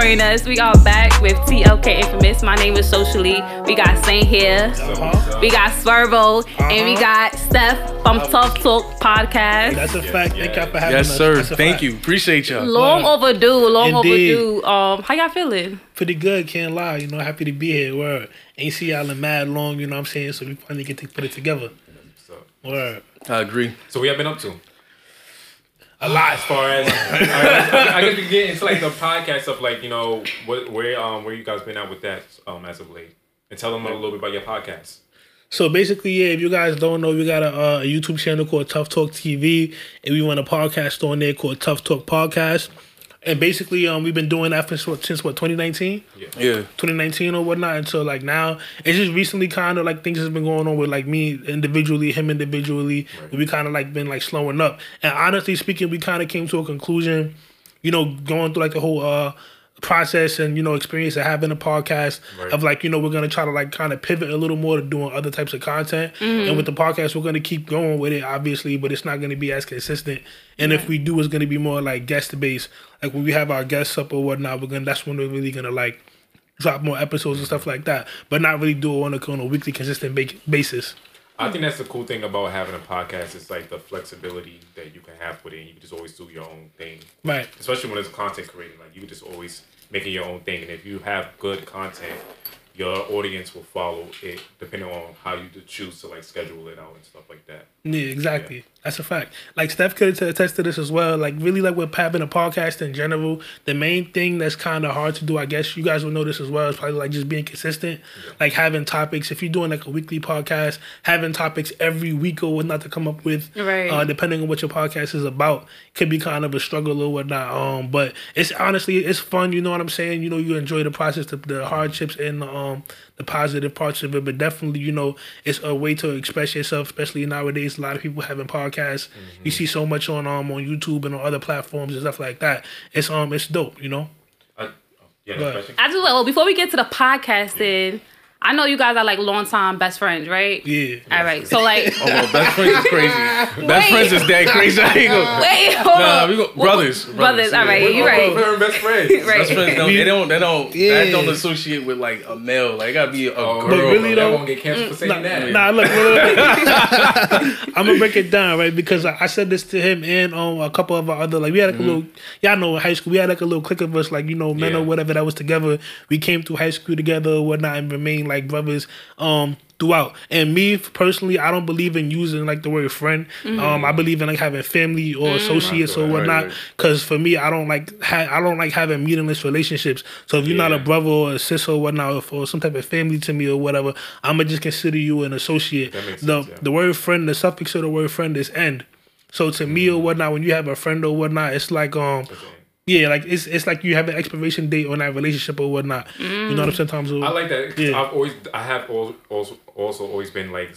joining us. We are back with TLK Infamous. My name is Socially. We got Saint here. Uh-huh. We got Swervo. And we got Steph from TufTalk Podcast. That's a fact. Thank y'all for having Yes, us. sir. That's Thank fact. you. Appreciate y'all. Long overdue. Long Indeed. overdue. Um, how y'all feeling? Pretty good, can't lie. You know, happy to be here. Word. Ain't see y'all in mad long, you know what I'm saying? So we finally get to put it together. Word. I agree. So we have been up to. A lot. As far as I, I guess we get into like the podcast stuff, like you know, what, where um where you guys been at with that um as of late, and tell them a little bit about your podcast. So basically, yeah, if you guys don't know, we got a, uh, a YouTube channel called TufTalk TV, and we run a podcast on there called TufTalk Podcast. And basically, um, we've been doing that for, since what 2019, Yeah. 2019 or whatnot. Until like now, it's just recently kind of like things has been going on with like me individually, him individually. We kind of like been like slowing up. And honestly speaking, we kind of came to a conclusion, you know, going through like the whole uh process and you know experience of having a podcast Right. of like you know we're gonna try to like kind of pivot a little more to doing other types of content. Mm-hmm. And with the podcast we're gonna keep going with it obviously but it's not gonna be as consistent. And if we do it's gonna be more like guest based. Like when we have our guests up or whatnot we're gonna that's when we're really gonna like drop more episodes and stuff like that but not really do it on a, on a weekly consistent ba- basis I think that's the cool thing about having a podcast. It's like the flexibility that you can have with it. You can just always do your own thing, right especially when it's content creating. Like you can just always making your own thing, and if you have good content, your audience will follow it depending on how you choose to like schedule it out and stuff like that. Yeah, exactly. That's a fact. Like Steph could attest to this as well. Like really, like with having a podcast in general, the main thing that's kind of hard to do, I guess you guys will know this as well, is probably like just being consistent. Like having topics. If you're doing like a weekly podcast, having topics every week or whatnot to come up with, Right. uh, depending on what your podcast is about, could be kind of a struggle or whatnot. Um, but it's honestly it's fun. You know what I'm saying? You know, you enjoy the process, the, the hardships and um the positive parts of it. But definitely, you know, it's a way to express yourself, especially nowadays. A lot of people having podcasts. You see so much on um on YouTube and on other platforms and stuff like that. It's um it's dope. You know. I, yeah, question? I just well before we get to the podcasting, I know you guys are like longtime best friends, right? Yeah. All right. So like, Oh, well, best friends is crazy. Best Wait. friends is that crazy. I ain't gonna. wait, hold Nah, we go brothers. Brothers, all right, yeah. you right. We're best friends. Right. Best friends don't. They don't. They don't. Yeah. That don't associate with like a male. Like it gotta be a Oh, girl. But really y'all though- gonna get canceled for saying that. Nah, look, look, look. I'm gonna break it down, right? Because I, I said this to him and um a couple of our other like we had like a little y'all know in high school we had like a little clique of us like you know men Yeah. or whatever that was together. We came through high school together or whatnot and remained like brothers um throughout. And me personally, I don't believe in using like the word friend. Um, I believe in like having family or associates or whatnot. Because for me, I don't like ha- I don't like having meaningless relationships. So if you're not a brother or a sister or whatnot, or, or some type of family to me or whatever, I'm gonna just consider you an associate. That makes the sense, yeah. the word friend, the suffix of the word friend is end. So to me Mm-hmm. or whatnot, when you have a friend or whatnot, it's like um yeah, like it's it's like you have an expiration date on that relationship or whatnot. You know what I'm saying? Sometimes I like that. 'cause Yeah. I've always, I have also, also always been like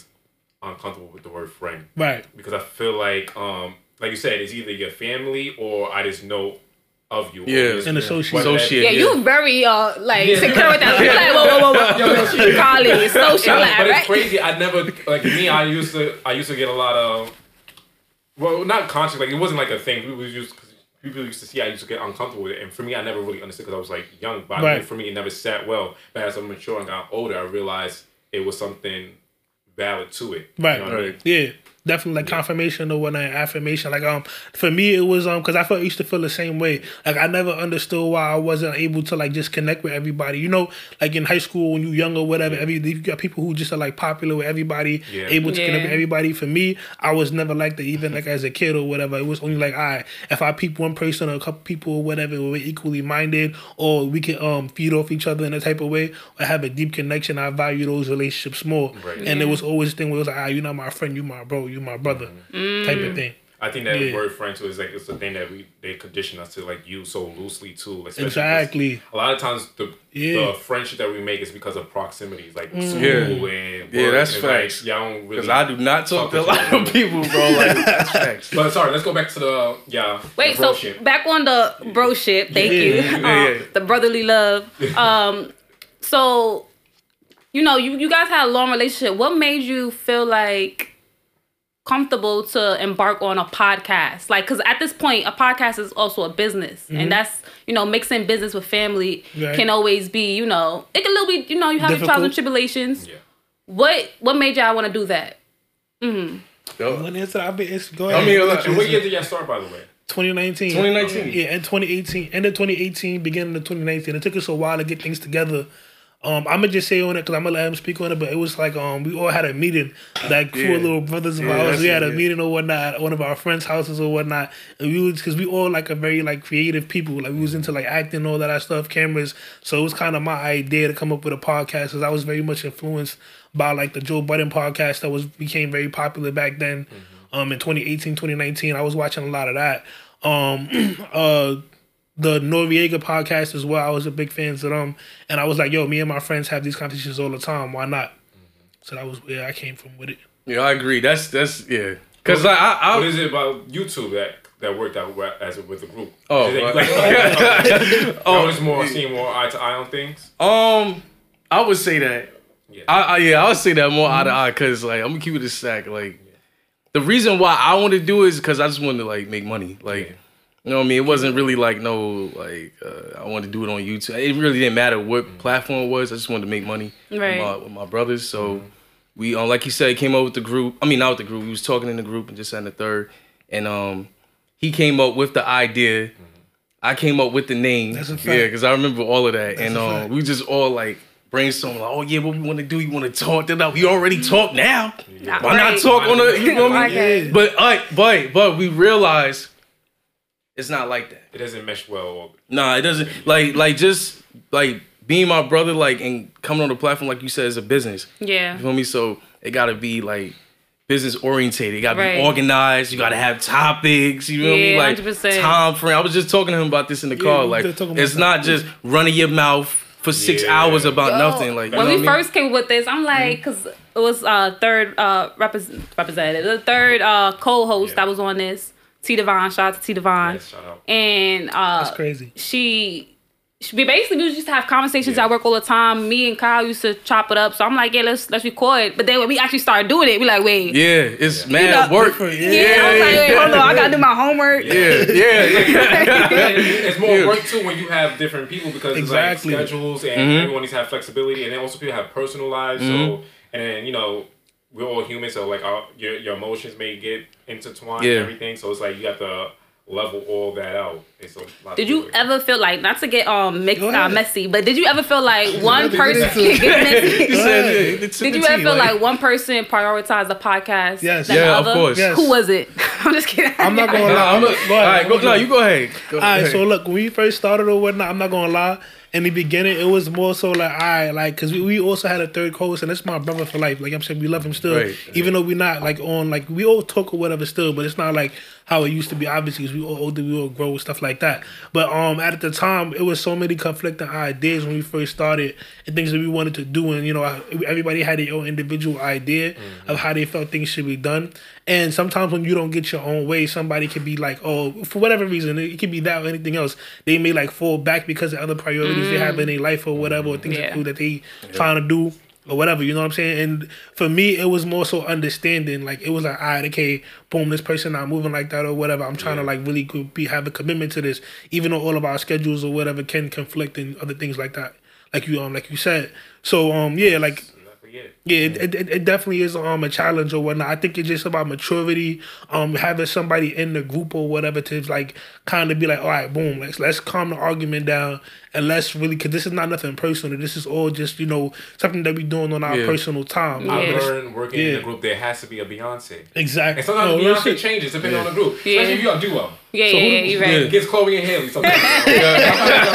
uncomfortable with the word friend right. because I feel like, um, like you said, it's either your family or I just know of you. Yeah. just- An associate. Associate. Yeah, you very uh like secure with that. You're like whoa whoa whoa whoa. Yo, yo, Carly, social, Yeah, like, but it's crazy. I never like me. I used to. I used to get a lot of. Well, not conscious. Like it wasn't like a thing. People used. Cause people used to see. I used to get uncomfortable with it, and for me, I never really understood because I was like young. But I Right. think for me, it never sat well. But as I matured and got older, I realized it was something valid to it. You Right. know what I mean? Yeah. Definitely like confirmation or whatnot, affirmation. Like um, for me it was um, because I felt I used to feel the same way. Like I never understood why I wasn't able to like just connect with everybody. You know, like in high school when you young or whatever, every you got people who just are like popular with everybody, Yeah. able to connect with everybody. For me, I was never like that. Even like as a kid or whatever, it was only like I if I peep one person or a couple people or whatever, we're equally minded, or we can um feed off each other in a type of way, or have a deep connection. I value those relationships more. Right. And it was always a thing where it was like, ah, you're not my friend, you my bro, you my brother, type of thing. I think that Yeah. word friend too is like it's the thing that we they condition us to like use so loosely too. Exactly. A lot of times the Yeah. the friendship that we make is because of proximities, like Mm. school Yeah. and Yeah, that's and, like, facts. y'all don't really. Because I do not talk to a lot of people, bro. Like that's facts. But sorry, let's go back to the yeah. Wait, the so shit. back on the bro shit. Thank you. Yeah, Um, yeah, yeah. The brotherly love. Um, so you know, you you guys had a long relationship. What made you feel like comfortable to embark on a podcast? Like, because at this point, a podcast is also a business, and that's you know mixing business with family Mm-hmm. Right. can always be you know it can a little bit you know you have your trials and tribulations. Yeah. What what made y'all want to do that? Yo, When it's, I mean, it's go I mean, Let like, you And what year did y'all start, by the way? 2019. 2019. Yeah, and 2018, end of 2018, beginning of 2019. It took us a while to get things together. Um, I'm gonna just say on it because I'm gonna let him speak on it. But it was like um, we all had a meeting, like four Yeah. little brothers of Yeah, ours. We had a meeting or whatnot at one of our friends' houses or whatnot, and we was because we all like a very like creative people. Like we was into like acting all that stuff, cameras. So it was kind of my idea to come up with a podcast because I was very much influenced by like the Joe Budden podcast that was became very popular back then. Um, in 2018, 2019, I was watching a lot of that. Um, uh the Noreaga podcast as well. I was a big fan of them, and I was like, "Yo, me and my friends have these conversations all the time. Why not?" So that was where I came from with it. yeah, I agree. That's that's yeah. Cause like I, What I is it about YouTube that that worked out with- as a, with the group? Oh, Is right. you guys oh, was more seeing more eye to eye on things. um I would say that. Yeah. I, I yeah, I would say that more eye to eye because like I'm gonna keep it a stack. Like the reason why I want to do it is because I just wanted to like make money. Like you know what I mean? It wasn't really like no like uh, I wanted to do it on YouTube. It really didn't matter what platform it was. I just wanted to make money Right. with, my, with my brothers. So we um like you said came up with the group. I mean not with the group. We was talking in the group and just had the third. And um he came up with the idea. I came up with the name. That's a fact. Yeah, because I remember all of that. and a um, fact. we just all like brainstorming, like, oh yeah, what we want to do? You want to talk? Then like, we already talk now. Not Why not right. talk on the? You know what I mean? Okay. But uh, but but we realize it's not like that. It doesn't mesh well. Nah, it doesn't. Like like just like being my brother, like and coming on the platform, like you said, is a business. Yeah. You feel me? So it gotta be like business orientated. It gotta Right. be organized. You gotta have topics. You know what I mean? Like 100%. time frame. I was just talking to him about this in the car. Like were talking it's that. not just running your mouth for six Yeah. hours about Yo, nothing. Like you when know we what mean? first came with this, I'm like, because it was uh third uh repres representative, the third uh co-host Yeah. that was on this, T Devon, shout out to T Devon, Yes, shout out. and uh That's crazy. she. she- We basically we used to have conversations Yeah. at work all the time. Me and Kyle used to chop it up. So I'm like, yeah, let's let's record. But then when we actually started doing it, we like, wait, Yeah, it's mad know- work. Different, yeah, yeah. I was like, wait, hold on, I gotta do my homework. Yeah, yeah, yeah. it's more Yeah. work too when you have different people because Exactly. it's like schedules and Mm-hmm. everyone needs to have flexibility and then also people have personal lives. So and then you know we're all human, so like our, your your emotions may get intertwined Yeah. and everything. So it's like you have to level all that out. It's a lot Did you to ever feel like not to get um mixed Go uh, messy, but did you ever feel like one Let me get person get messy? Said, yeah, it's Did you ever tea, feel like one person prioritized the podcast Yes. than Yeah, the of course. Yes. Who was it? I'm just kidding. I'm not gonna lie. I'm Go ahead. all right, go, I'm no, gonna- you go ahead. Go All right, ahead. so look, when we first started or whatnot, I'm not gonna lie. In the beginning, it was more so like, all right, like, cause we, we also had a third co-host, and that's my brother for life. Like I'm saying, we love him still, Right. even though we're not like on like we all talk or whatever still, but it's not like how it used to be. Obviously, 'cause we all older, we all grow stuff like that. But um, at the time, it was so many conflicting ideas when we first started and things that we wanted to do, and you know, everybody had their own individual idea of how they felt things should be done. And sometimes when you don't get your own way, somebody can be like, oh, for whatever reason, it could be that or anything else. They may like fall back because of other priorities they have in their life or whatever, or things Yeah. that, that they trying to do or whatever. You know what I'm saying? And for me, it was more so understanding. Like it was like, all right, okay, boom, this person not moving like that or whatever. I'm trying to like really be have a commitment to this, even though all of our schedules or whatever can conflict and other things like that. Like you um, like you said. So um, yeah, like Forget it. Yeah, it, it, it definitely is um a challenge or whatnot. I think it's just about maturity, um having somebody in the group or whatever to like kind of be like, all right, boom, let's let's calm the argument down and let's really because this is not nothing personal. This is all just you know something that we doing on our Yeah. personal time. Yeah. I learned working in Yeah. a group there has to be a Beyonce. Exactly. And sometimes No, Beyonce shit. changes depending on the group. Yeah. Especially if you're a duo. yeah, So yeah, yeah, you're right. It gets Chloe and Halle sometimes.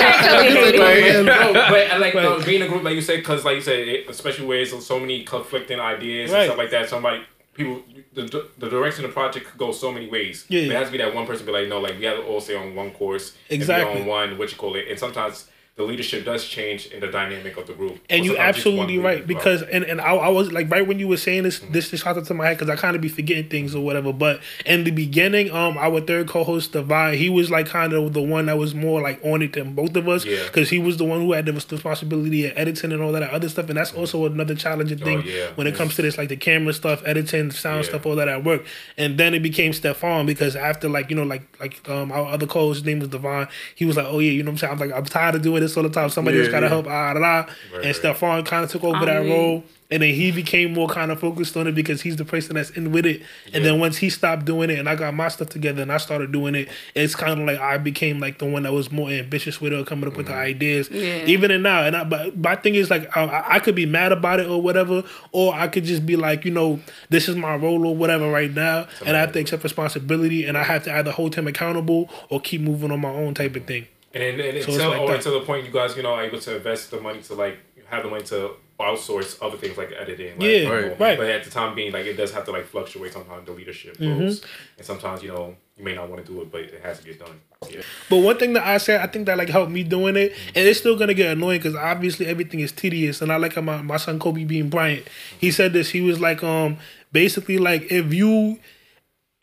Right. no, but I like Right. no, being a group like you said, because like you said, it, especially where there's so many conflicting ideas Right. and stuff like that. Somebody, people, the, the direction of the project could go so many ways. Yeah. There has to be that one person be like, no, like we have to all stay on one course. Exactly. on one, what you call it, and sometimes the leadership does change in the dynamic of the group. And Or you sometimes just one absolutely right because and, and I, I was like right when you were saying this this just shot into my head because I kind of be forgetting things or whatever. But in the beginning, um, our third co-host Divine, he was like kind of the one that was more like on it than both of us Yeah. because he was the one who had the responsibility of editing and all that other stuff. And that's also another challenging thing Oh, yeah. when it comes to this like the camera stuff, editing, sound Yeah. stuff, all that at work. And then it became Stefan because after like you know like like um our other co-host his name was Divine, he was like oh yeah you know what I'm saying I'm like I'm tired of doing this all the time. Somebody Yeah, else gotta yeah. help ah da da. Right, and right. Stefan kind of took over that Um, role. And then he became more kind of focused on it because he's the person that's in with it. And then once he stopped doing it and I got my stuff together and I started doing it, it's kind of like I became like the one that was more ambitious with it, coming up with the ideas. Yeah. Even in now, and I, but my thing is like I, I could be mad about it or whatever, or I could just be like, you know, this is my role or whatever right now, and I have to accept responsibility, and I have to either hold him accountable or keep moving on my own type of thing. And, and, So until, like or that. until the point you guys, you know, are able to invest the money to like have the money to outsource other things like editing. Like, Yeah, right, right. Mm-hmm. But at the time being, like it does have to like fluctuate sometimes the leadership roles, and sometimes you know you may not want to do it, but it has to get done. Yeah. But one thing that I said, I think that like helped me doing it, and it's still gonna get annoying because obviously everything is tedious. And I like how my, my son Kobe being Bryant, he said this. He was like, um, basically like if you,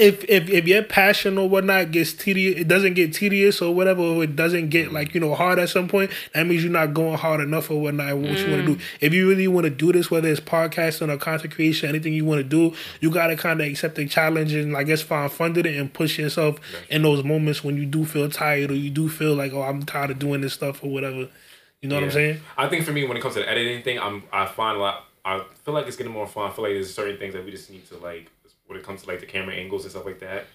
if if if your passion or whatnot gets tedious, it doesn't get tedious or whatever, or it doesn't get mm-hmm. like you know hard at some point. That means you're not going hard enough or whatnot. What you want to do? Mm. If you really want to do this, whether it's podcasting or content creation, anything you want to do, you gotta kind of accept the challenge and I guess find fun in it and push yourself in those moments when you do feel tired or you do feel like oh I'm tired of doing this stuff or whatever. You know what I'm saying? I think for me, when it comes to the editing thing, I'm I find a lot. I feel like it's getting more fun. I feel like there's certain things that we just need to like when it comes to like the camera angles and stuff like that.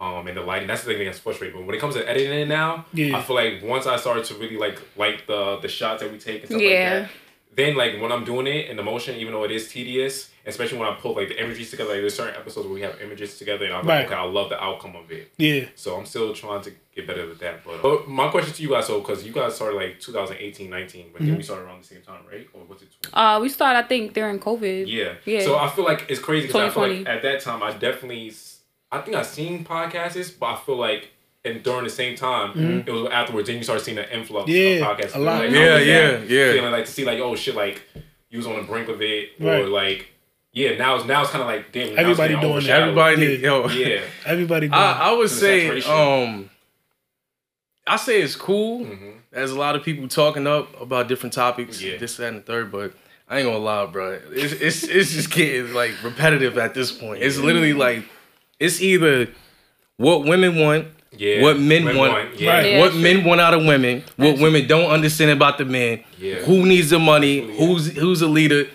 Um, and the lighting, that's the thing that's frustrating. But when it comes to editing it now, Yeah. I feel like once I started to really like like the the shots that we take and stuff Yeah. like that, then like when I'm doing it in the motion, even though it is tedious, especially when I pull like the images together, like there's certain episodes where we have images together, and I'm Right. like, okay, I love the outcome of it. Yeah. So I'm still trying to get better with that. But, but my question to you guys, so because you guys started like 2018, 19, but Mm-hmm. then we started around the same time, right? Or was it? 20? Uh, we started, I think, during COVID. Yeah. Yeah. So I feel like it's crazy because I feel like at that time I definitely, I think I seen podcasts, but I feel like. And during the same time, it was afterwards. Then you started seeing the influx Mm-hmm. Yeah, of podcasts. a lot. Like, Yeah, how yeah, that yeah. Feeling like to see like, oh shit, like you was on the brink of it, or Right. like, yeah. Now it's now it's kind of like damn. Everybody doing it. Everybody need yo. Yeah. Everybody. Doing I, I would say, um, I say it's cool. Mhm. There's a lot of people talking up about different topics, Yeah. this, that, and the third. But I ain't gonna lie, bro. It's it's it's just getting like repetitive at this point. It's literally like it's either what women want, Yeah. what men Women want, want, yeah. Right. Yeah, what true. men want out of women, what women don't understand about the men, Yeah. who needs the money, Yeah. who's who's a leader,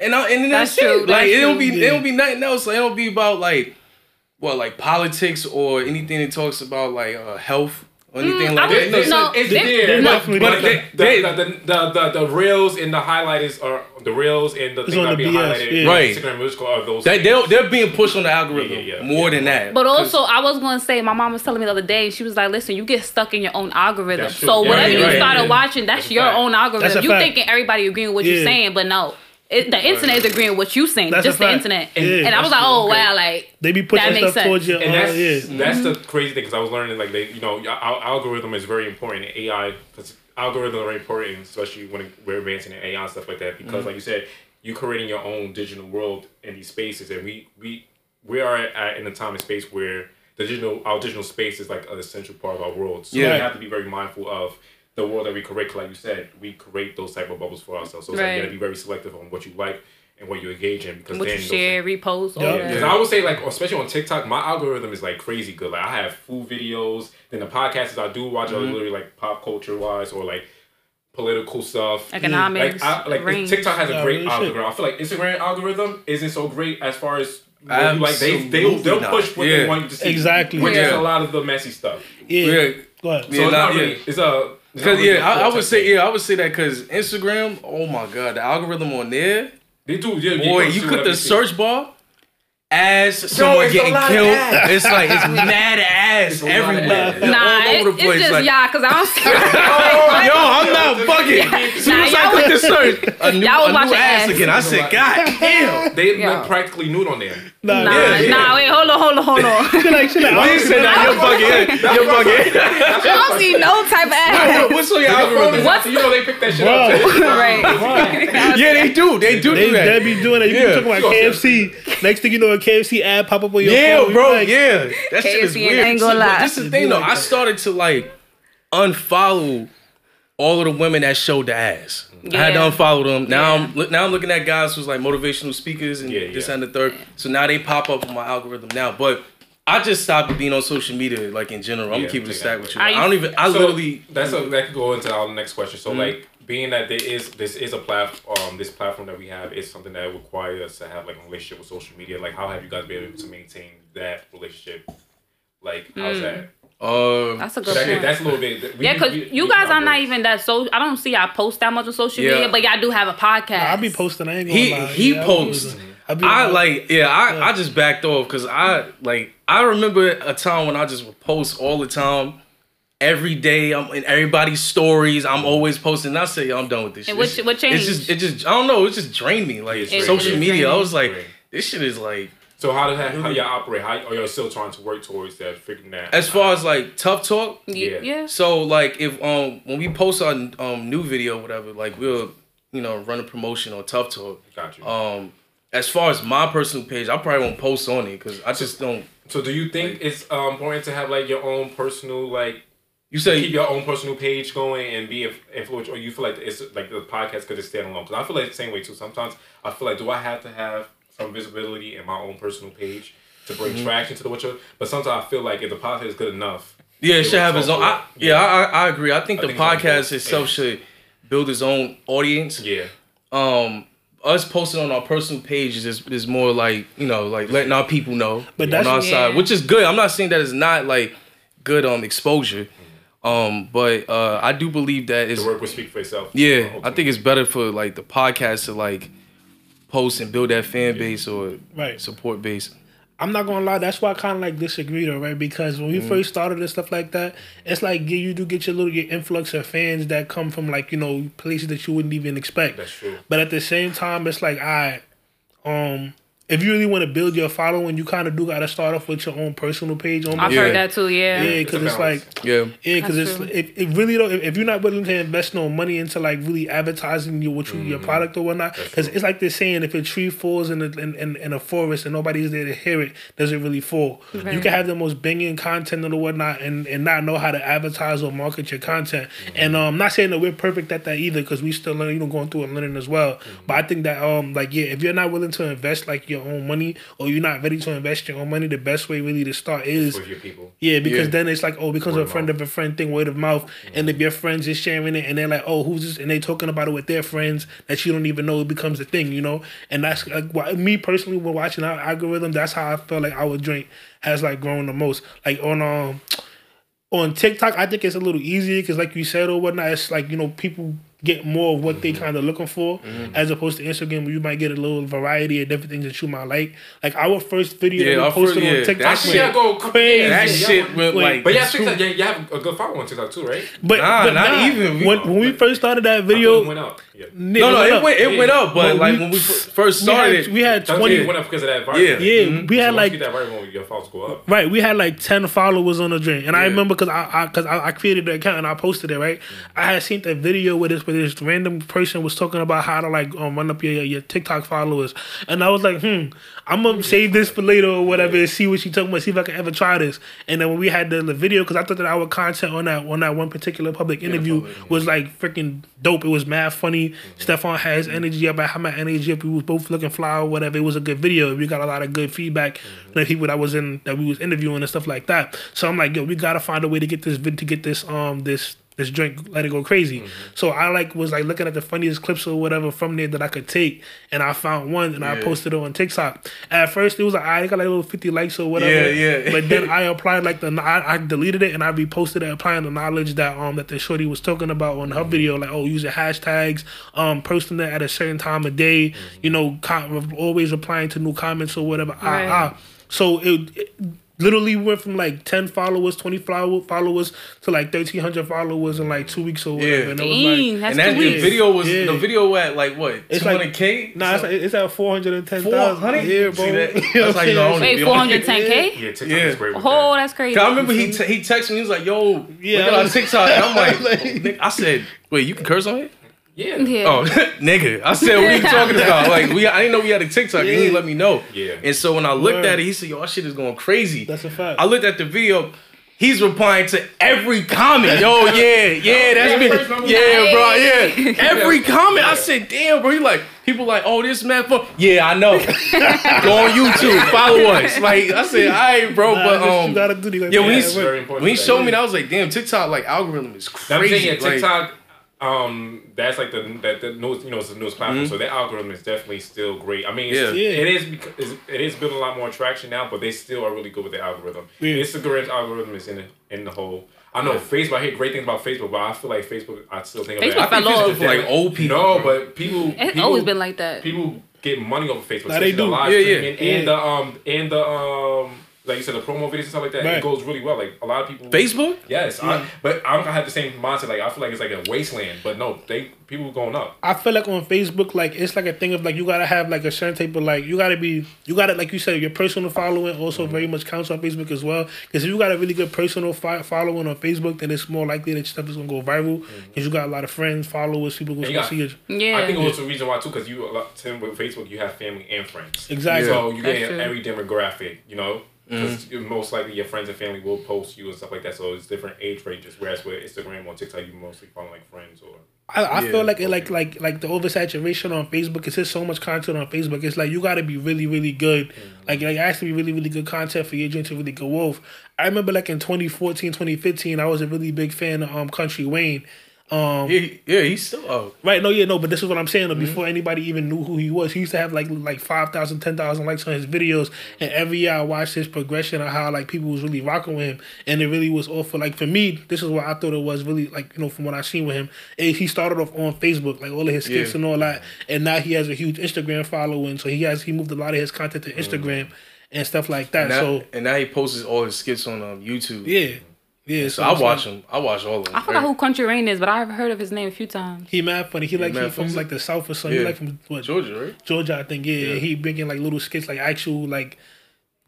and I, and then that's, That's true, it. Like that's it don't true. be it don't be nothing else. Like, it don't be about like what like politics or anything that talks about like uh, health or anything Mm, like would- that. no, it's they- there, no, but, definitely but not. the, They- the, the, the, the, the reels and the highlighters are the reels and the things that the being BS, highlighted. yeah. Right. Instagram musical are those. They, they're, they're being pushed on the algorithm Yeah, yeah, yeah. more than that. But also, I was going to say, my mom was telling me the other day, she was like, listen, you get stuck in your own algorithm. So Yeah, whatever yeah, you right, started yeah. watching, that's, That's your fact. own That's algorithm. You fact. thinking everybody agreeing with what you're saying, but no. It, the internet is agreeing with what you saying, That's just the fact. internet. Yeah, and I was that's like, oh. Okay. wow, like, They be pushing That makes stuff sense. towards your. and uh, that's yeah. that's the crazy thing because I was learning like they you know our our algorithm is very important AI because algorithms are very important especially when we're advancing in AI and stuff like that because like you said you're creating your own digital world in these spaces and we we we are at, in a time and space where the digital our digital space is like an essential part of our world so Yeah. we have to be very mindful of the world that we create, like you said we create those type of bubbles for ourselves so it's like you gotta be very selective on what you like and what you engage in because what then those share, repost, all Yeah. that. because I would say, like, especially on TikTok, my algorithm is like crazy good. Like, I have food videos. Then the podcasts I do watch are mm-hmm. literally like pop culture wise or like political stuff. Economics, Like, I, like range. TikTok has a Yeah, great real shit. algorithm. I feel like Instagram algorithm isn't so great as far as like they they Absolutely they'll not. push what Yeah. they want you to see. Exactly. Which is Yeah. a lot of the messy stuff. yeah. yeah, Go ahead. So Yeah, it's nah, not really. yeah. It's a. it's not Cause yeah, I, full would say yeah, I would say that because Instagram, oh my god, the algorithm on there. They do. Yeah, boy, you see click the you search bar, as someone it's a getting killed. It's like it's mad ass It's a everywhere, ass. all Nah, over the place. it's just like, y'all, because I don't see Yo, I'm not bugging. As soon Nah, as I y'all click the search, a new, y'all a new ass ass. again. I said, God damn. They Yeah. look practically nude on there. Nah, Nah, yeah. nah, wait, hold on, hold on, hold on. She like, she like, Why I you don't say that? You're bugging. You're bugging. I don't see no type of ass. What's on your algorithm? What? You know they pick that shit Bro, up. right. Yeah, they do. They do they, do that. they be doing that. You Yeah. be talking about KFC. Next thing you know, a KFC ad pop up on your Yeah, phone. bro. Like, yeah, that shit is KFC and weird. ain't gonna lie. but This is the thing though. I started to like unfollow all of the women that showed the ass. I had to Yeah. unfollow them. Now Yeah. I'm now I'm looking at guys who's like motivational speakers and Yeah, this yeah. and the third. So now they pop up on my algorithm now. But I just stopped being on social media like in general. I'm Yeah, gonna keep it a stack that. with you. Are I don't even. I So, literally. that's a, that could go into our next question. Mm-hmm. So like being that there is this is a platform um this platform that we have is something that requires us to have like a relationship with social media. Like how have you guys been able to maintain that relationship? Like how's that? Uh, That's a good That- point. that's a little bit. we- Yeah, because we- you guys are not even that so. I don't see y'all post that much on social Yeah. media, but y'all do have a podcast. I be posting. I ain't gonna he lie. he Yeah, I posts. I, be, I like yeah, I, I just backed off because I like I remember a time when I just would post all the time. Every day I'm in everybody's stories. I'm always posting. I say, I'm done with this And shit. what- what It's just it just I don't know, it just drained me. Like It- social it media. I was like, Drained. this shit is like So how does that how y'all operate? How are y'all still trying to work towards that? Figuring that as far as like TufTalk. Yeah. yeah. So like if um when we post our um new video whatever, like we'll you know run a promotion on TufTalk. got you. Um as far as my personal page, I probably won't post on it because I just don't. so do you think it's um, important to have like your own personal like You say keep your own personal page going and be influential, or you feel like it's like the podcast could just stand alone? Because I feel like the same way too. Sometimes I feel like, do I have to have some visibility in my own personal page to bring Mm-hmm. traction to the watcher? But sometimes I feel like if the podcast is good enough, Yeah, it It should have will his own. talk I, to it. yeah, I, I I agree. I think I the think podcast both itself ends. should build its own audience. yeah, Um, us posting on our personal pages is is more like you know like letting our people know But on that's- our Yeah. side, which is good. I'm not saying that it's not like good um exposure, um, but uh, I do believe that it's the work will speak for itself. yeah. I think it's better for like the podcast to like post and build that fan base or Right. support base. I'm not gonna lie, that's why I kind of like disagree though, right? Because when we Mm-hmm. first started and stuff like that, it's like you do get your little your influx of fans that come from like you know places that you wouldn't even expect. That's true. But at the same time, it's like I, um, if you really want to build your following, you kind of do got to start off with your own personal page. Almost. I've Yeah. heard that too. Yeah. Yeah, because It's it's like Yeah. yeah, because it's true. it, it really don't. If, if you're not willing to invest no money into like really advertising your what you, your Mm-hmm. product or whatnot, because it's like they're saying if a tree falls in a in, in, in a forest and nobody's there to hear it, does it really fall? You can have the most banging content or whatnot and and not know how to advertise or market your content. Mm-hmm. And um, I'm not saying that we're perfect at that either, because we still learn, you know, going through and learning as well. Mm-hmm. But I think that um, like yeah, if you're not willing to invest like your own money or you're not ready to invest your own money, the best way really to start is with your people. yeah, because Yeah. then it's like, oh, because Word a friend mouth. of a friend thing, word of mouth. And if your friends is sharing it and they're like, oh, who's this? And they talking about it with their friends that you don't even know, it becomes a thing, you know? And that's like, why, me personally, when watching our algorithm, that's how I felt like our drink has like grown the most. Like on, um, on TikTok, I think it's a little easier because, like you said or whatnot, it's like you know people get more of what they Mm-hmm. kind of looking for, as opposed to Instagram where you might get a little variety of different things that you might like. Like our first video Yeah, that our we posted first- yeah, on TikTok, that went shit go crazy. That shit yeah. went Wait, like. But yeah, TikTok, yeah, you have a good following on TikTok too, right? But, Nah, but not nah, even. We- when, when we first started that video, it went up. Yeah. no, no, it went it went up, but Well, like we- when we f- first we had, started, we had twenty. it went up because of that viral. Yeah. Yeah, we had once like you get that viral, your followers go up. Right, we had like ten followers on the drink, and I remember because I because I, I, created the account and I posted it. Right, I had seen that video where this where this random person was talking about how to like um, run up your your TikTok followers, and I was like, hmm, I'm gonna save this for later or whatever, and see what she talking about, see if I can ever try this. And then when we had the, the video, because I thought that our content on that on that one particular public interview was like freaking dope. It was mad funny. Stefan had his energy up, I had my energy up. We was both looking fly or whatever. It was a good video. We got a lot of good feedback from the people that was in that we was interviewing and stuff like that. So I'm like, yo, we gotta find a way to get this vid to get this um this this drink let it go crazy. So I like was like looking at the funniest clips or whatever from there that I could take, and I found one and I posted it on TikTok. At first it was like I got like a little fifty likes or whatever. Yeah, yeah. But then I applied like the I, I deleted it and I reposted it applying the knowledge that um that the shorty was talking about on her video like oh using hashtags um posting it at a certain time of day you know com- always replying to new comments or whatever Right. ah, ah. so it, it literally went from like ten followers, twenty follow- followers to like thirteen hundred followers in like two weeks or whatever. Yeah. And it Dang, was like, that's and that two the weeks. video was Yeah. the video at like what It's like- hundred k. nah, it's, like, it's at four hundred and ten Four thousand. hundred. Yeah, bro. See that? That's what how I'm you know I saying? don't Wait, be on- four hundred ten k. Yeah, TikTok Yeah. is great. Oh, that's crazy. I remember he t- he texted me. He was like, "Yo, Yeah, look at our TikTok." And I'm like, Like- I said, "Wait, you can curse on it?" Yeah. Yeah. Oh, nigga. I said, what are you talking about? Like, we I didn't know we had a TikTok. and He let me know. Yeah. And so when I looked Word. at it, he said, yo, our shit is going crazy. That's a fact. I looked at the video. He's replying to every comment. Yo, yeah, yeah, that's me. first number Yeah, bro, yeah. Every comment. I said, damn, bro. He like, people like, oh, this man fun. Yeah, I know. Go on YouTube, follow us. Like, I said, all right, bro, Nah, but this- um, you gotta do these like yeah, when he, It's very important when he showed me that, I was like, damn, TikTok like algorithm is crazy. saying yeah, Like, TikTok. Um, that's like the that the news, you know, it's the newest platform. Mhm. So their algorithm is definitely still great. I mean, it's, Yeah. Yeah. it is because it's- building a lot more traction now, but they still are really good with the algorithm. Yeah. Instagram's algorithm is in the, in the whole. I know Facebook. I hear great things about Facebook, but I feel like Facebook. I still think of Facebook it. I think fell Facebook off. is For, like, old people, No, bro. but people. It's people, always been like that. people get money off of Facebook. Nah, they especially the do. live Yeah, yeah. streaming Yeah. and the um and the um like you said the promo videos and stuff like that. Right. It goes really well. Like a lot of people. Facebook? Yes, I, but I'm gonna have the same mindset. Like I feel like it's like a wasteland, but no, they people going up. I feel like on Facebook, like it's like a thing of like you gotta have like a certain type of like you gotta be you gotta like you said your personal following also very much counts on Facebook as well. Because if you got a really good personal fi- following on Facebook, then it's more likely that stuff is gonna go viral. Mm-hmm. Because you got a lot of friends, followers, people And gonna you got- see it. Yeah. I think it was the reason why too, because you a lot Tim with Facebook, you have family and friends. Exactly. So you That's get true. every demographic, you know. Because Mm-hmm. most likely your friends and family will post you and stuff like that. So it's different age ranges. Whereas with Instagram or TikTok, you mostly follow like friends or. I, I Yeah. feel like it like like like the oversaturation on Facebook. It's just so much content on Facebook. It's like you got to be really really good. Like like it has to be really really good content for your joint to really go off. I remember like in 2014, 2015, I was a really big fan of um Country Wayne. Um, Yeah, yeah, he's still. Oh, Right, no, yeah, no, but this is what I'm saying. though, Mm-hmm. Before anybody even knew who he was, he used to have like like 5,000, 10,000 likes on his videos, and every year I watched his progression of how like people was really rocking with him, and it really was awful. Like for me, this is what I thought it was really like you know from what I seen with him. eh, he started off on Facebook, like all of his skits Yeah. and all that, and now he has a huge Instagram following. So he has he moved a lot of his content to Mm-hmm. Instagram and stuff like that. now, so and now he posts all his skits on um, YouTube. yeah, yeah. So I watch like- him. I watch all of them. I forgot who Country Wayne is, but I've heard of his name a few times. He mad funny. He like mad he from funny. like the south or something. Yeah. He like from what Georgia, right? Georgia, I think. Yeah, Yeah. he bringing like little skits, like actual like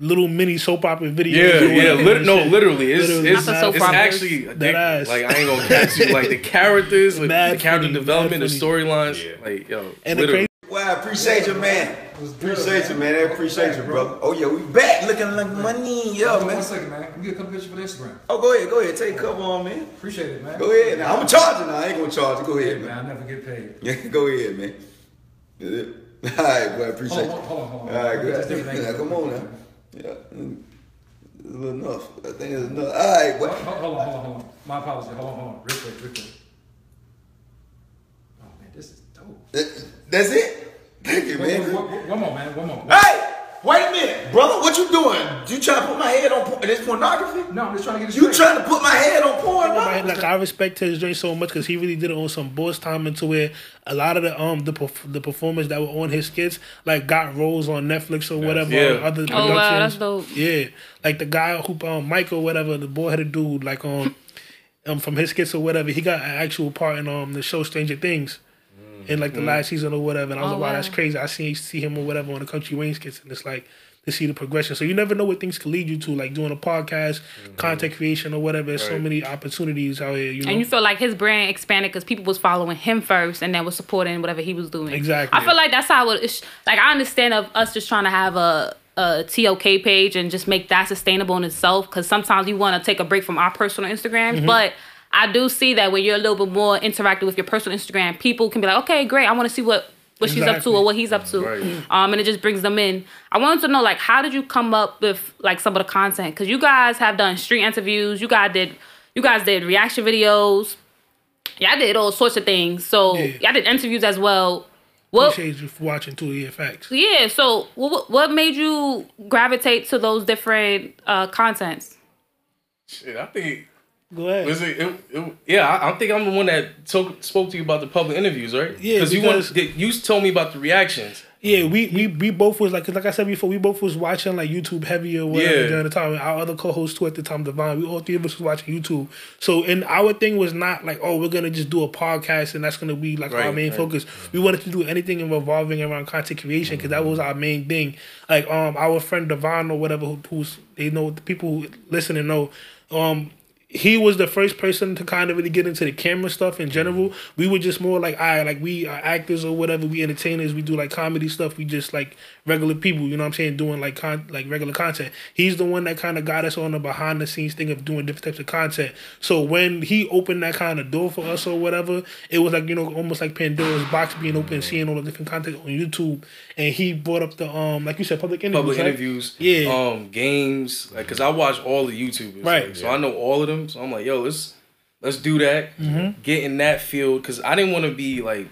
little mini soap opera videos. Yeah, yeah. Lit- no, literally, it's Literally. it's, Not the soap it's actually That dick. ass. Like I ain't gonna catch you. Like the characters, like, Mad the character funny, development, the storylines. Yeah. Like yo, And the crazy Well, I appreciate you, man. Appreciate you, man. I appreciate you, brother. Oh yeah, we back looking like money, yeah, One man. second, man. Can we get a couple pictures for Instagram? Oh, go ahead, go ahead. Take a couple on, man. Appreciate it, man. Go ahead. Now I'm gonna charge you now. I ain't gonna charge you. Go ahead, man. man. I never get paid. Yeah, go ahead, man. Is it? All right, boy. Appreciate Hold on, hold on, hold on. All right, good. Now, come on now. Yeah, mm, it's enough. I think it's enough. All right, boy. Hold, hold hold on, hold on, hold on. My apologies. Hold on, hold on. Real quick, real quick. Oh man, this is dope. That- That's it. Thank you, Wait, wait, man. wait, wait, one more, man. One more. Hey, wait a minute, brother. What you doing? You trying to put my head on por- this pornography? No, I'm just trying to get it You straight. trying to put my head on porn, bro? Like, like, I respect his joint so much because he really did it on some boss time into where a lot of the um the perf- the performers that were on his skits like got roles on Netflix or whatever Yeah. or other Oh, wow, that's dope. Yeah, like the guy who um Michael whatever the boy had a dude like um um from his skits or whatever he got an actual part in um the show Stranger Things. In like the last season or whatever, and I was Oh, like, "Wow, wow. that's crazy." I see see him or whatever on the Country Wayne skits, and it's like to see the progression. So you never know what things can lead you to, like doing a podcast, content creation, or whatever. There's so many opportunities out here. You know, And you feel like his brand expanded because people was following him first and then was supporting whatever he was doing. Exactly. I feel like that's how it is. Like I understand of us just trying to have a a TOK page and just make that sustainable in itself because sometimes you want to take a break from our personal Instagrams, Mm-hmm. but. I do see that when you're a little bit more interactive with your personal Instagram, people can be like, okay, great, I want to see what what she's up to or what he's up to, Right. um, and it just brings them in. I wanted to know, like, how did you come up with like some of the content? Because you guys have done street interviews, you guys did, you guys did reaction videos, y'all did all sorts of things. So Yeah. y'all did interviews as well. What appreciate you for watching too. Yeah, facts. yeah. So what what made you gravitate to those different uh contents? Shit, I think Go ahead. it, it, it- Yeah, I, I think I'm the one that spoke to you about the public interviews, right? Yeah, you because- want, you told me about the reactions. Yeah, we, we we both was like, 'cause like I said before, we both was watching like YouTube heavy or whatever Yeah. during the time. Our other co-host too at the time, Devon, we all three of us was watching YouTube. So, and our thing was not like, oh, we're gonna just do a podcast and that's gonna be like our main right. focus. We wanted to do anything revolving around content creation because that was our main thing. Like, um, our friend Devon or whatever, who, who's they know the people who listen and know, um. He was the first person to kind of really get into the camera stuff in general. We were just more like, I like we are actors or whatever. We entertainers. We do like comedy stuff. We just like regular people. You know what I'm saying? Doing like con like regular content. He's the one that kind of got us on the behind the scenes thing of doing different types of content. So when he opened that kind of door for us or whatever, it was like you know almost like Pandora's box being open, seeing all the different content on YouTube. And he brought up the um like you said public interviews. public right? interviews, Yeah. um, games, like, cause I watch all the YouTubers, Right. like, so I know all of them. So I'm like, yo, let's let's do that, Mm-hmm. get in that field, cause I didn't want to be like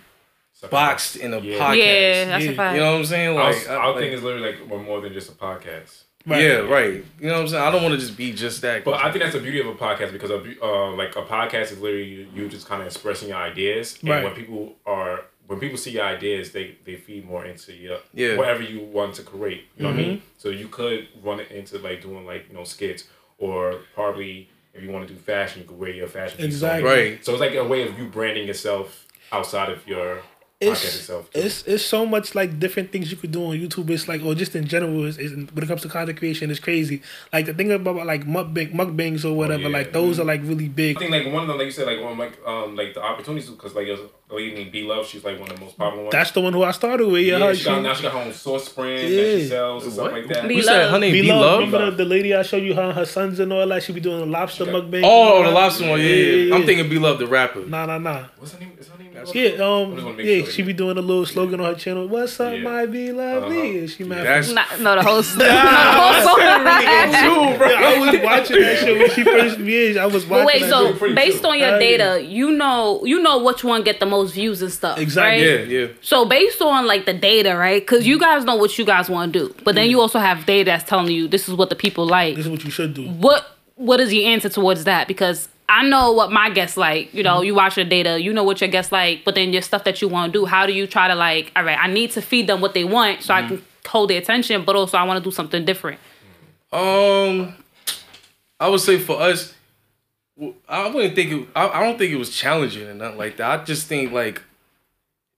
boxed in a Yeah. podcast. Yeah, that's Yeah. a fact. You know what I'm saying? Our, Like, I- our like- thing is literally like we're more than just a podcast. Right. yeah, right. You know what I'm saying? I don't want to just be just that. But I think that's the beauty of a podcast because a, uh, like a podcast is literally you just kind of expressing your ideas, and Right. when people are when people see your ideas, they they feed more into your Yeah. whatever you want to create. You know what I Mm-hmm. mean? So you could run it into like doing like you know skits or probably if you want to do fashion, you could wear your fashion. Exactly. right. So it's like a way of you branding yourself outside of your podcast it's it's it's so much like different things you could do on YouTube. It's like or just in general, is when it comes to content creation, it's crazy. Like the thing about like mukbang, mukbangs or whatever, yeah. like those are like really big. I think like one of them, like you said, like one like um like the opportunities because like there's a lady named B Love, she's like one of the most popular ones. That's the one who I started with. Yeah, yeah, she got, now she got her own sauce brand that Yeah. she sells and stuff What? like that. Be Who said her Love. name? Be Be love, love. remember the, the lady I showed you her, her sons and all that. She be doing a lobster mukbang. Oh, the lobster one. Yeah, yeah. yeah, I'm thinking Be Love the rapper. Nah, nah, nah. What's her name? Is her name? Yeah, I um, yeah, sure. she be doing a little slogan on her channel. What's up, Yeah. my be lovely? Uh-huh. She mad. That's Not, no, the host. no, the whole song. true, bro. I was watching that shit when she first yeah, I was watching. But wait, that so shit. pretty based true. on your data, you know, you know which one get the most views and stuff. Exactly. Right? Yeah, yeah. So based on like the data, right? Because you guys know what you guys want to do, but then you also have data that's telling you this is what the people like. this is what you should do. What what is your answer towards that? Because I know what my guests like. You know, you watch your data, you know what your guests like, but then your stuff that you want to do. How do you try to like? All right, I need to feed them what they want so I can hold their attention, but also I want to do something different. Um, I would say for us, I wouldn't think it. I, I don't think it was challenging or nothing like that. I just think like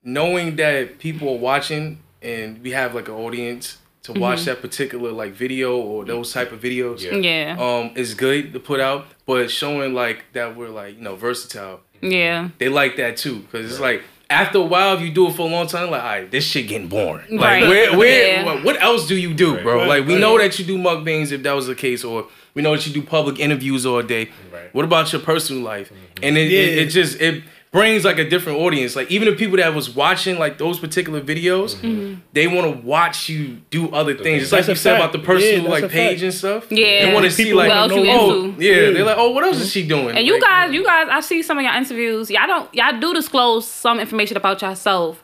knowing that people are watching and we have like an audience to watch that particular like video or those type of videos. Yeah. Yeah, Um, is good to put out, but showing like that we're like you know versatile. yeah, They like that too because it's like after a while, if you do it for a long time, like, all right, this shit getting boring. Like, Right. where, where, Yeah. what, what else do you do, bro? Right, like, we right. know that you do mukbangs if that was the case, or we know that you do public interviews all day. Right. What about your personal life? And it, it, it just it brings like a different audience. Like even the people that was watching like those particular videos, Mm-hmm. they want to watch you do other things. Just like you said fact. about the personal Yeah, like page fact. and stuff. Yeah. they want to see like, What oh yeah, Yeah. they're like, oh, what else is she doing? And you Like, guys, you guys, I see some of your interviews. Y'all don't, y'all do disclose some information about yourself.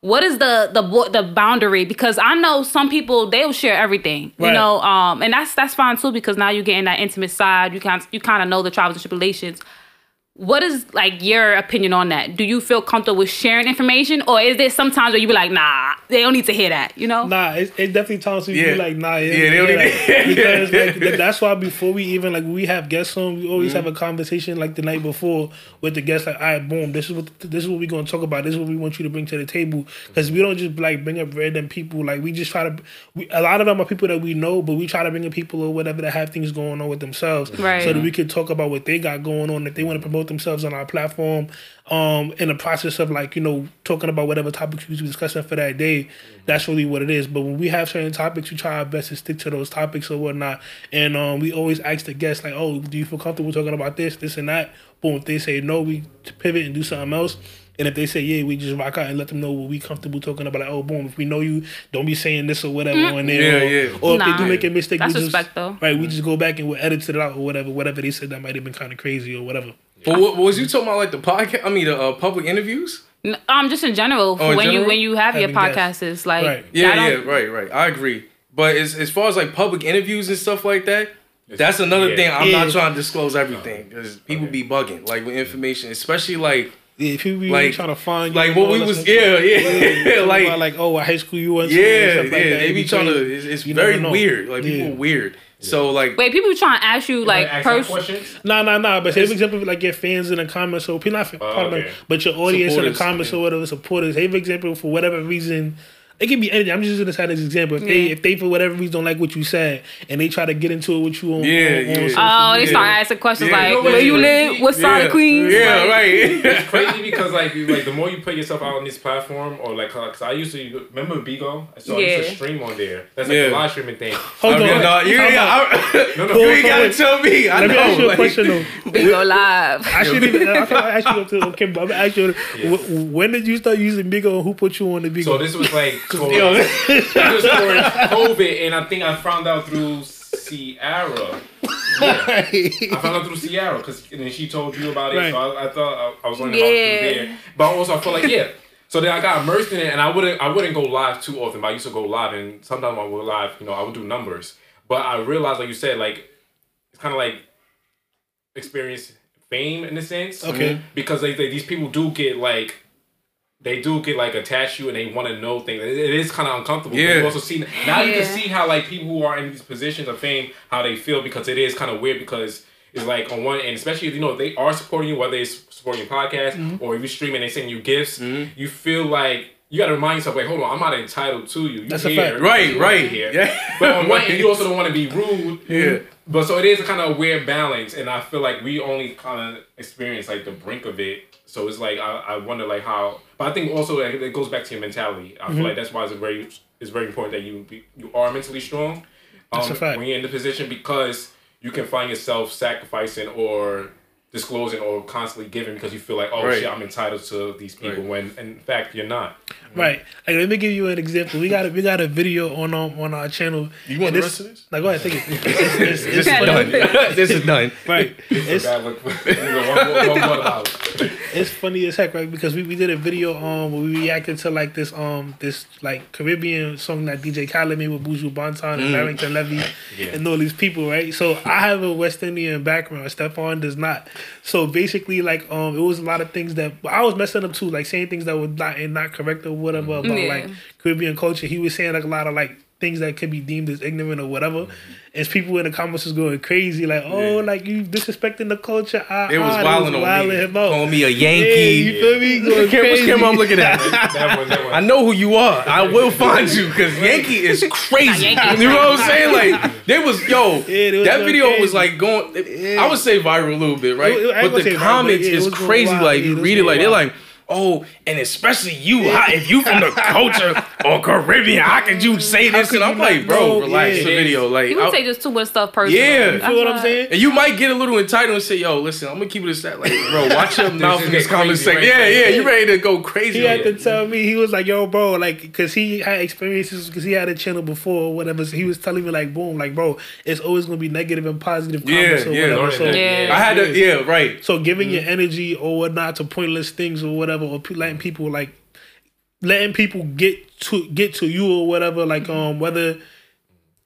What is the the the boundary? Because I know some people they'll share everything, you know, um, and that's that's fine too because now you're getting that intimate side. You can you kind of know the trials and tribulations. What is like your opinion on that? Do you feel comfortable with sharing information, or is there sometimes where you be like, nah, they don't need to hear that, you know? Nah, it's, it's definitely times where you Yeah. be like, nah, yeah, Yeah, they don't yeah, need- like, because like, th- that's why before we even like we have guests on, we always have mm-hmm. a conversation like the night before with the guests. Like, all right, boom, this is what this is what we're gonna talk about. This is what we want you to bring to the table because we don't just like bring up random people. Like we just try to. We, a lot of them are people that we know, but we try to bring in people or whatever that have things going on with themselves, Right. So that we could talk about what they got going on. If they want to promote themselves on our platform, um, in the process of like you know talking about whatever topics we was discussing for that day, that's really what it is. But when we have certain topics, we try our best to stick to those topics or whatnot. And um, we always ask the guests like, "Oh, do you feel comfortable talking about this, this, and that?" Boom. If they say no, we pivot and do something else. And if they say yeah, we just rock out and let them know what we comfortable talking about. Like, oh, boom. If we know you, don't be saying this or whatever on there. Yeah, or, yeah. or if Nah. they do make a mistake, That's we just, respect, though. Right, we just go back and we'll edit it out or whatever. Whatever they said that might have been kind of crazy or whatever. But what, was you talking about like the podcast? I mean, the uh, public interviews? N- Um, just in general, Oh, in when you when you have your Having guests. podcasts, it's like Right. Yeah, yeah, right, right. I agree. But as as far as like public interviews and stuff like that, that's another yeah. thing. I'm Yeah. not trying to disclose everything because people be bugging like with information, especially like Yeah, people be Like- trying to find you Like what we was, stuff. yeah, yeah, like about, like oh, what high school you went to? and yeah, stuff yeah. like that. They It be trying crazy. to. It's, it's very know. weird. Like Yeah. people weird. So like, Wait, people be trying to ask you like Ask pers- questions. Nah, nah, nah. But say for example, like your fans in the comments, so people not Oh, pardon me, okay. but your audience in the comments yeah. or whatever supporters. Say for example, for whatever reason, it can be anything. I'm just gonna cite this example. If they if they for whatever reason don't like what you said and they try to get into it with you on, Yeah, on, on yeah. social Oh, they media. start asking questions Yeah. like, You know where you live? is? What side yeah, of Queens? Yeah, Like, right. It's crazy because like you- like the more you put yourself out on this platform or like cause I used to remember Bigo, so I used Yeah. to stream on there. That's like Yeah. the live streaming thing. Hold Okay, on, no, you, Time yeah, out. No, no, you hold ain't gotta wait. tell me. I Let me know. ask you a question though. we live. I shouldn't even. I can't ask you to okay, but I'm gonna ask you. When did you start using Bigo? and Who put you on the Bigo? So this was like for, Yo, this for COVID, and I think I found out through Sierra. Yeah. I found out through Sierra because then she told you about it. Right. So I, I thought I, I was learning about it Yeah. through there. But also I feel like yeah. So then I got immersed in it, and I wouldn't I wouldn't go live too often. But I used to go live, and sometimes I would live. You know, I would do numbers. But I realized, like you said, like it's kind of like experience fame in a sense. Okay. Because they, they, these people do get like they do get like attached to you and they want to know things. It, it is kind of uncomfortable. Yeah. You also see now you can see how like people who are in these positions of fame how they feel because it is kind of weird because it's like on one end, especially if you know they are supporting you, whether it's supporting your podcast Mm-hmm. or if you stream and they send you gifts, you feel like. You gotta remind yourself, wait, hold on, I'm not entitled to you. You That's a fact. Right, You right. Here. Yeah. But on one end, you also don't want to be rude. Yeah. But so it is a kind of weird balance, and I feel like we only kind of experience like the brink of it. So it's like I, I wonder like how, but I think also like, it goes back to your mentality. I Mm-hmm. feel like that's why it's very it's very important that you be, you are mentally strong. Um, That's a fact. When you're in the position because you can find yourself sacrificing or disclosing or constantly giving because you feel like oh Right. shit I'm entitled to these people when in fact you're not. Right. Like let me give you an example. We got a we got a video on um, on our channel. You want And the this- rest of this? Like go ahead, take it. It's, it's, it's, This is funny. done. this is done. Right. It's it's funny as heck, right? Because we, we did a video um where we reacted to like this um this like Caribbean song that DJ Khaled made with Buju Banton and Barrington Levy and all these people, right? So I have a West Indian background. Stephon does not. So basically, like um, it was a lot of things that I was messing up too, like saying things that were not and not correct or whatever about Yeah. like Caribbean culture. He was saying like a lot of like things that could be deemed as ignorant or whatever. And people in the comments was going crazy, like, oh, like you disrespecting the culture. Ah, It was ah, wilding on wilding me. him out. Calling me a Yeah, Yankee. you feel me? Going Which crazy. camera I'm looking at? That one, that one. I know who you are. I will find you because Yankee is crazy. Yankee You know what I'm saying? Like there was yo, it was that going video was like going. I would say viral a little bit, right? It- it- but the say viral, comments but yeah, it is crazy. wild. Like Yeah, you read it, like they're like. Oh, and especially you, how, if you from the culture or Caribbean, how could you say this? could And I'm you like, bro, relax Yeah. the video. Like, People I- say just too much stuff personal. Yeah. You feel what I'm saying? and you might get a little entitled and say, "Yo, listen, I'm gonna keep it a stat." Like, bro, watch your mouth in this getting crazy, conversation. right? Yeah, yeah, you ready to go crazy? He on had to tell me he was like, "Yo, bro, like, because he had experiences because he had a channel before or whatever." So he was telling me like, "Boom, like, bro, it's always gonna be negative and positive Yeah, comments or yeah, whatever." learning So, that. Yeah. I had to, yeah, right. so giving your mm-hmm. energy or whatnot to pointless things or whatever, or pe- letting people like letting people get to get to you or whatever, like um whether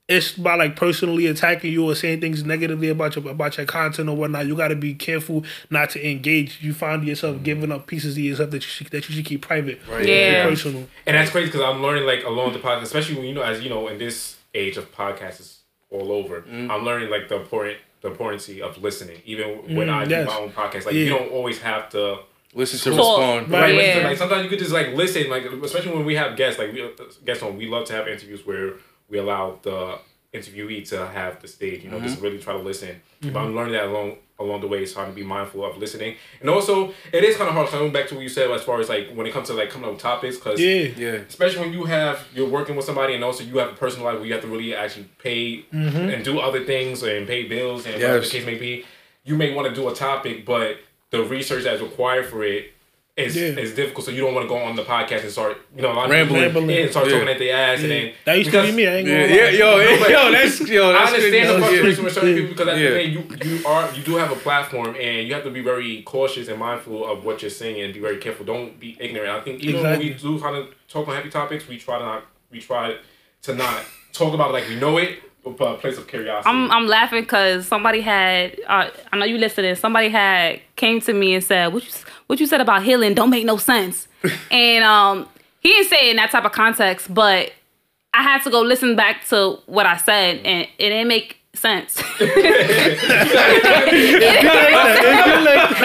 it's by like personally attacking you or saying things negatively about your about your content or whatnot. You got to be careful not to engage. You find yourself giving up pieces of yourself that you should, that you should keep private, right? Yeah. personal. And that's crazy because I'm learning like along the podcast, especially when you know, as you know, in this age of podcasts is all over. Mm. I'm learning like the important the importance of listening. Even when I Mm, yes. do my own podcast, like Yeah. you don't always have to. Listen to Talk. respond. Right. Like, Yeah. like sometimes you could just like listen, like especially when we have guests, like we uh, guests on. We love to have interviews where we allow the interviewee to have the stage. You know, Mm-hmm. just really try to listen. But mm-hmm. I'm learning that along along the way. It's hard to be mindful of listening, and also it is kind of hard. Coming back to what you said as far as like when it comes to like coming up with topics, because Yeah, Yeah, especially when you have you're working with somebody and also you have a personal life where you have to really actually pay mm-hmm. and do other things and pay bills and whatever the Yes. case may be. You may want to do a topic, but the research that's required for it is Yeah. is difficult. So you don't want to go on the podcast and start you know a Rambling. people- Rambling. yeah, and start Yeah. talking at the ass and then that used to be me. I ain't yeah, gonna yeah, lie. yo, No, yo, that's yo, I that's understand the good. frustration with certain people because at Yeah. the end you you are you do have a platform and you have to be very cautious and mindful of what you're saying and be very careful. Don't be ignorant. I think even when we do kind of talk on happy topics, we try to not we try to not talk about it like we know it a place of curiosity. I'm I'm laughing because somebody had uh, I know you listening. Somebody had came to me and said, "What you what you said about healing don't make no sense." and um, he didn't say it in that type of context, but I had to go listen back to what I said, and it didn't make sense.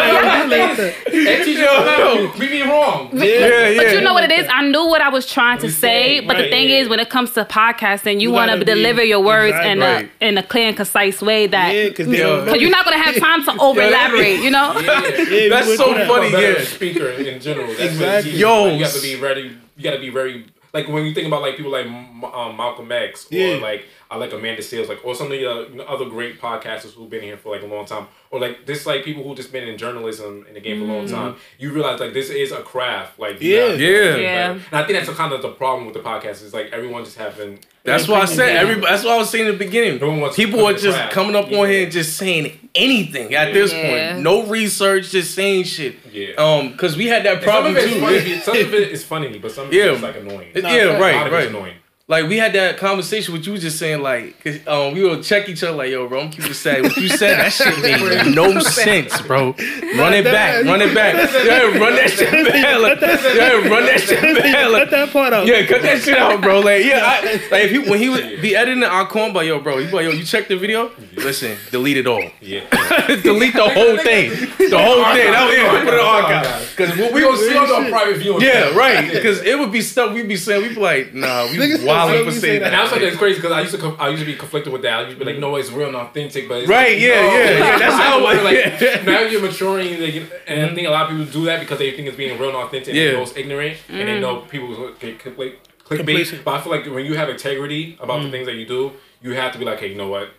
Hey, teacher, no, we be wrong. Yeah, yeah. But you know what it is? I knew what I was trying to say, saying, but the thing yeah. is, when it comes to podcasting, you, You want to deliver your words in Exactly. a in a clear and concise way that because they Yo. know. you're not gonna have time to over elaborate. You know? Yeah, That's so funny. yeah. speaker in general. That's Exactly. Yo. you have to be ready. You got to be very like when you think about like people like um, Malcolm X or Yeah. like I like Amanda Seales, like or some of the uh, you know, other great podcasters who've been here for like a long time, or like this like people who just been in journalism in the game for a long time. You realize like this is a craft. Like you Yeah. Yeah. Yeah. And I think that's a kind of the problem with the podcast is like everyone just having. That's why I said every. That's what I was saying in the beginning. No one wants to People put are just crap. coming up on here and just saying anything at this Yeah. point. No research, just saying shit. Yeah. Um, because we had that And Some problem of it is too. funny. Some of it is funny, but some of Yeah. it is like annoying. yeah, fact. A lot right, it's right. annoying. Like we had that conversation with you just saying like, 'cause, um, we will check each other like, yo, bro, I'm keeping saying what you said. That shit made no sense, bro. Run it back, run it back. Yeah, run that shit back. Like, yeah, run that shit back. Cut that part out. yeah, cut that shit out, bro. Like, yeah, I, like if he when he would be editing our corn, but yo, bro, he like, yo, you check the video? Listen, delete it all. Yeah. delete the whole thing, the whole thing. That was, yeah, put it on archive. Because what we We gonna gonna see on the private view. Yeah, right. Because it would be stuff we'd be saying. We'd be like, nah, we Niggas wilding say for saying that. And I was like, it's crazy because I used to com- I used to be conflicted with that. I used to be like, mm-hmm. no, it's real and authentic, but it's Right, like, yeah, no. yeah, yeah, that's how it wonder, was. like now you're maturing, like, and I mm-hmm. think a lot of people do that because they think it's being real and authentic, and Yeah. they're most ignorant, and they mm-hmm. know people get click, clickbait. But I feel like when you have integrity about the things that you do, you have to be like, hey, you know what?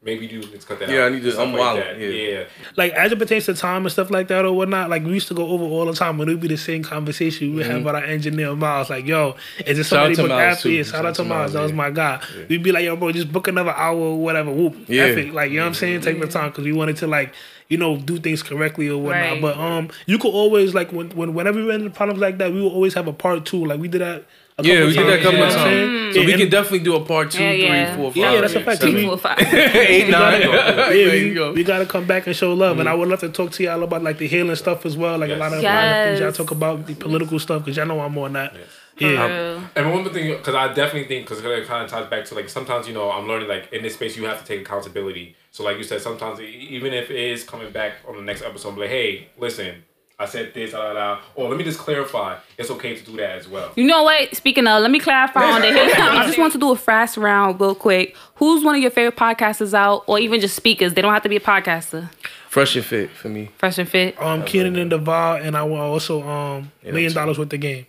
Maybe you need to cut that Yeah, out. I need to- Stuff I'm like wild, that. yeah. yeah. like as it pertains to time and stuff like that or whatnot, like we used to go over all the time when it would be the same conversation we would have with our engineer Miles. Like, yo, is it Mm-hmm. Shout out somebody to book Miles, after? Yeah, shout out to Miles. That was my guy. We'd be like, yo, bro, just book another hour or whatever. Whoop. Yeah. F it. Like, you know what I'm saying? Take the time because we wanted to like, you know, do things correctly or whatnot. Right. But um, you could always like when, when whenever we ran into problems like that, we will always have a part two. Like we did that. A Yeah, we did that a times, couple you of times. saying? So Yeah, we can definitely do a part two, Yeah, yeah. three, four, five, Yeah, yeah, that's a fact. seven, We- eight, nine. Yeah, we, you go. we gotta come back and show love, and I would love to talk to y'all about like the healing stuff as well, like a lot of, a lot of things y'all talk about the political stuff because y'all know I'm on that. Yeah, And one more thing, because I definitely think, because it kind of ties back to like sometimes you know I'm learning like in this space you have to take accountability. So like you said, sometimes even if it is coming back on the next episode, I'm like, hey, listen, I said this, da, da, da. or let me just clarify. It's okay to do that as well. You know what? Speaking of, let me clarify on the hit. I just want to do a fast round real quick. Who's one of your favorite podcasters out, or even just speakers? They don't have to be a podcaster. Fresh and fit for me. Fresh and fit. um, Keenan and Deval, and I will also um million too. dollars worth the game.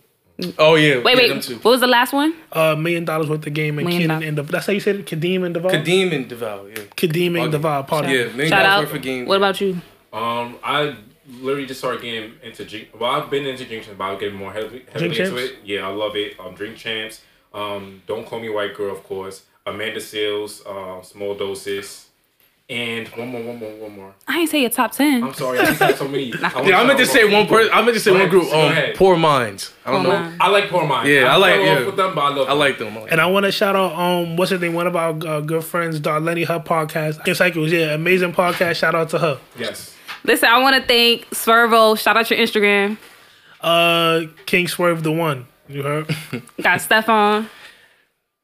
Oh yeah. Wait, yeah, wait. Them. What was the last one? Uh, million dollars worth the game and Million Keenan dollars. and Deval. That's how you said it. Kadeem and Deval. Kadeem and Deval. Yeah. Kadeem and Okay. Deval. Pardon. Yeah. Million Shout dollars out. worth of game. What about you? Um, I literally just started getting into drink. Well, I've been into drink champs, but I'll get more heavily, heavily into Champs? it. Yeah, I love it. Um, drink champs. Um, don't call me white girl, of course. Amanda Seales. Uh, small doses. And one more, one more, one more. I ain't say your top ten. I'm sorry, I just have so many. I Yeah, I meant to say one person. I meant to say one group. go Um. Poor Minds. I don't Poor know. Minds. I like Poor Minds. Yeah, I like- yeah. with them, but I love I like them. I And I want to shout out um what's her name? One of our uh, good friends, Darlene, her podcast. King Cycles, yeah, amazing podcast. Shout out to her. Yes. Listen, I want to thank Swervo. Shout out your Instagram. Uh, King Swerve the one. You heard? Got Stephon.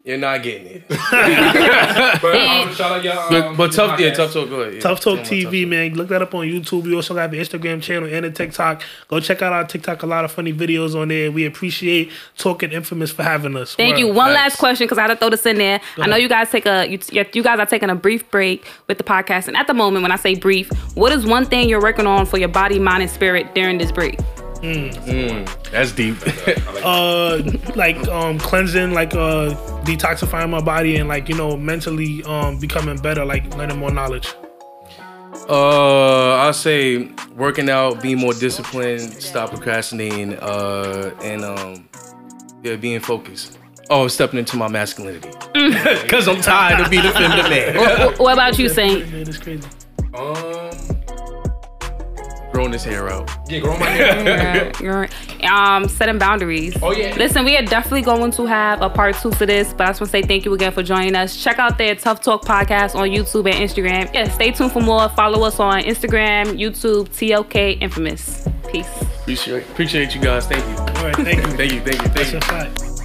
You're not getting it. But um, shout out y'all. But, Um, but tough. Yeah, TufTalk. Go ahead. Yeah. TufTalk Tell 'em about TV, man. Look that up on YouTube. We also have the Instagram channel and the TikTok. Go check out our TikTok. A lot of funny videos on there. We appreciate Talking Infamous for having us. Thank Word. you. One Thanks. last question because I had to throw this in there. I know you guys take a you, you guys are taking a brief break with the podcast, and at the moment, when I say brief, what is one thing you're working on for your body, mind, and spirit during this break? That's deep. Uh, like um, cleansing, like uh, detoxifying my body, and like you know, mentally um, becoming better, like learning more knowledge. Uh, I'll say working out, being more disciplined, stop procrastinating, uh, and um, yeah, being focused. Oh, stepping into my masculinity. Cause I'm tired of being a feminine man. What, what about you, Saint? It's crazy. Um, growing his hair out. Yeah, growing my hair. You're, you're, um, setting boundaries. Oh, yeah. Listen, we are definitely going to have a part two for this, but I just want to say thank you again for joining us. Check out their TufTalk podcast on YouTube and Instagram. Yeah, stay tuned for more. Follow us on Instagram, YouTube, TLK Infamous. Peace. Appreciate appreciate you guys. Thank you. All right, thank you. Thank you. Thank you. Thank you. a fact.